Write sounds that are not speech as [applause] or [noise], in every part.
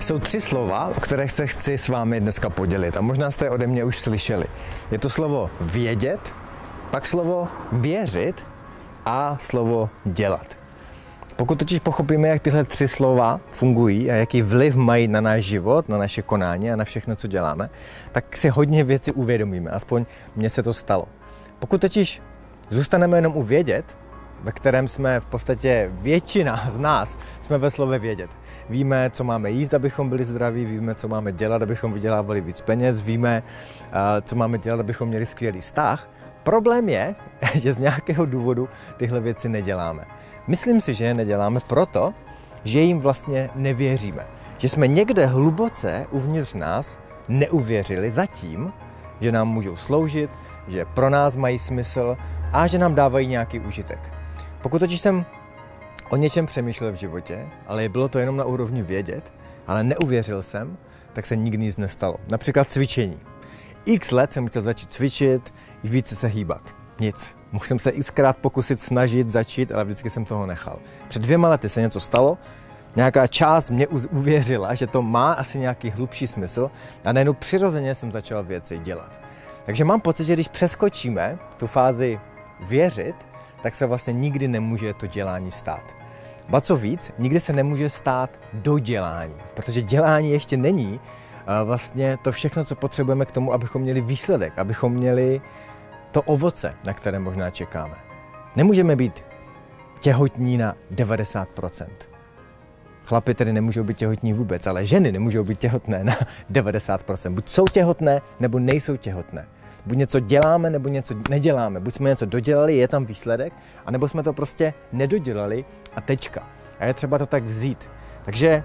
Jsou tři slova, které se chci s vámi dneska podělit a možná jste ode mě už slyšeli. Je to slovo vědět, pak slovo věřit a slovo dělat. Pokud totiž pochopíme, jak tyhle tři slova fungují a jaký vliv mají na náš život, na naše konání a na všechno, co děláme, tak si hodně věci uvědomíme. Aspoň mně se to stalo. Pokud totiž zůstaneme jenom u vědět, ve kterém jsme v podstatě většina z nás jsme ve slově vědět. Víme, co máme jíst, abychom byli zdraví, víme, co máme dělat, abychom vydělávali víc peněz, víme, co máme dělat, abychom měli skvělý vztah. Problém je, [laughs] že z nějakého důvodu tyhle věci neděláme. Myslím si, že je neděláme proto, že jim vlastně nevěříme. Že jsme někde hluboce uvnitř nás neuvěřili zatím, že nám můžou sloužit, že pro nás mají smysl a že nám dávají nějaký užitek. Pokud totiž jsem o něčem přemýšlel v životě, ale bylo to jenom na úrovni vědět, ale neuvěřil jsem, tak se nikdy nic nestalo. Například cvičení. X let jsem chtěl začít cvičit, více se hýbat. Nic. Mohl jsem se xkrát pokusit snažit začít, ale vždycky jsem toho nechal. Před dvěma lety se něco stalo, nějaká část mě uvěřila, že to má asi nějaký hlubší smysl a najednou přirozeně jsem začal věci dělat. Takže mám pocit, že když přeskočíme tu fázi věřit, tak se vlastně nikdy nemůže to dělání stát. Ba co víc, nikdy se nemůže stát dodělání, protože dělání ještě není vlastně to všechno, co potřebujeme k tomu, abychom měli výsledek, abychom měli to ovoce, na které možná čekáme. Nemůžeme být těhotní na 90%. Chlapi tedy nemůžou být těhotní vůbec, ale ženy nemůžou být těhotné na 90%. Buď jsou těhotné, nebo nejsou těhotné. Buď něco děláme, nebo něco neděláme. Buď jsme něco dodělali, je tam výsledek, anebo jsme to prostě nedodělali a tečka. A je třeba to tak vzít. Takže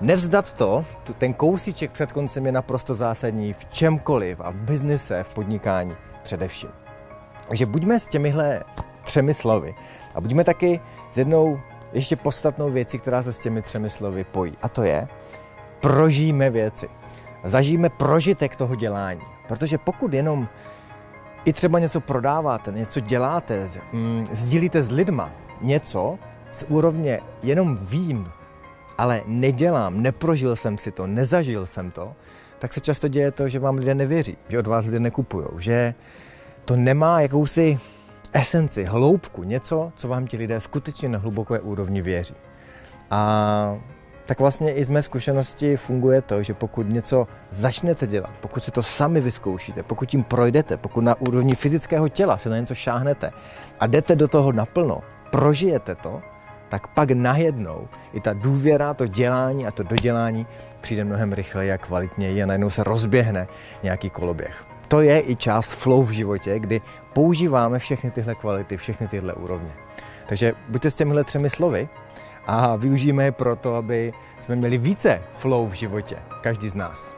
nevzdat to, ten kousíček před koncem je naprosto zásadní v čemkoliv a v biznise, v podnikání především. Takže buďme s těmihle třemi slovy a buďme taky s jednou ještě podstatnou věcí, která se s těmi třemi slovy pojí. A to je, prožijeme věci. Zažijeme prožitek toho dělání. Protože pokud jenom i třeba něco prodáváte, něco děláte, mm, sdílíte s lidma něco z úrovně jenom vím, ale nedělám, neprožil jsem si to, nezažil jsem to, tak se často děje to, že vám lidé nevěří, že od vás lidé nekupují, že to nemá jakousi esenci, hloubku, něco, co vám ti lidé skutečně na hluboké úrovni věří. A tak vlastně i z mé zkušenosti funguje to, že pokud něco začnete dělat, pokud si to sami vyzkoušíte, pokud tím projdete, pokud na úrovni fyzického těla se na něco šáhnete a jdete do toho naplno, prožijete to, tak pak najednou i ta důvěra, to dělání a to dodělání přijde mnohem rychleji a kvalitněji a najednou se rozběhne nějaký koloběh. To je i část flow v životě, kdy používáme všechny tyhle kvality, všechny tyhle úrovně. Takže buďte s těmihle třemi slovy a využijeme je proto, aby jsme měli více flow v životě, každý z nás.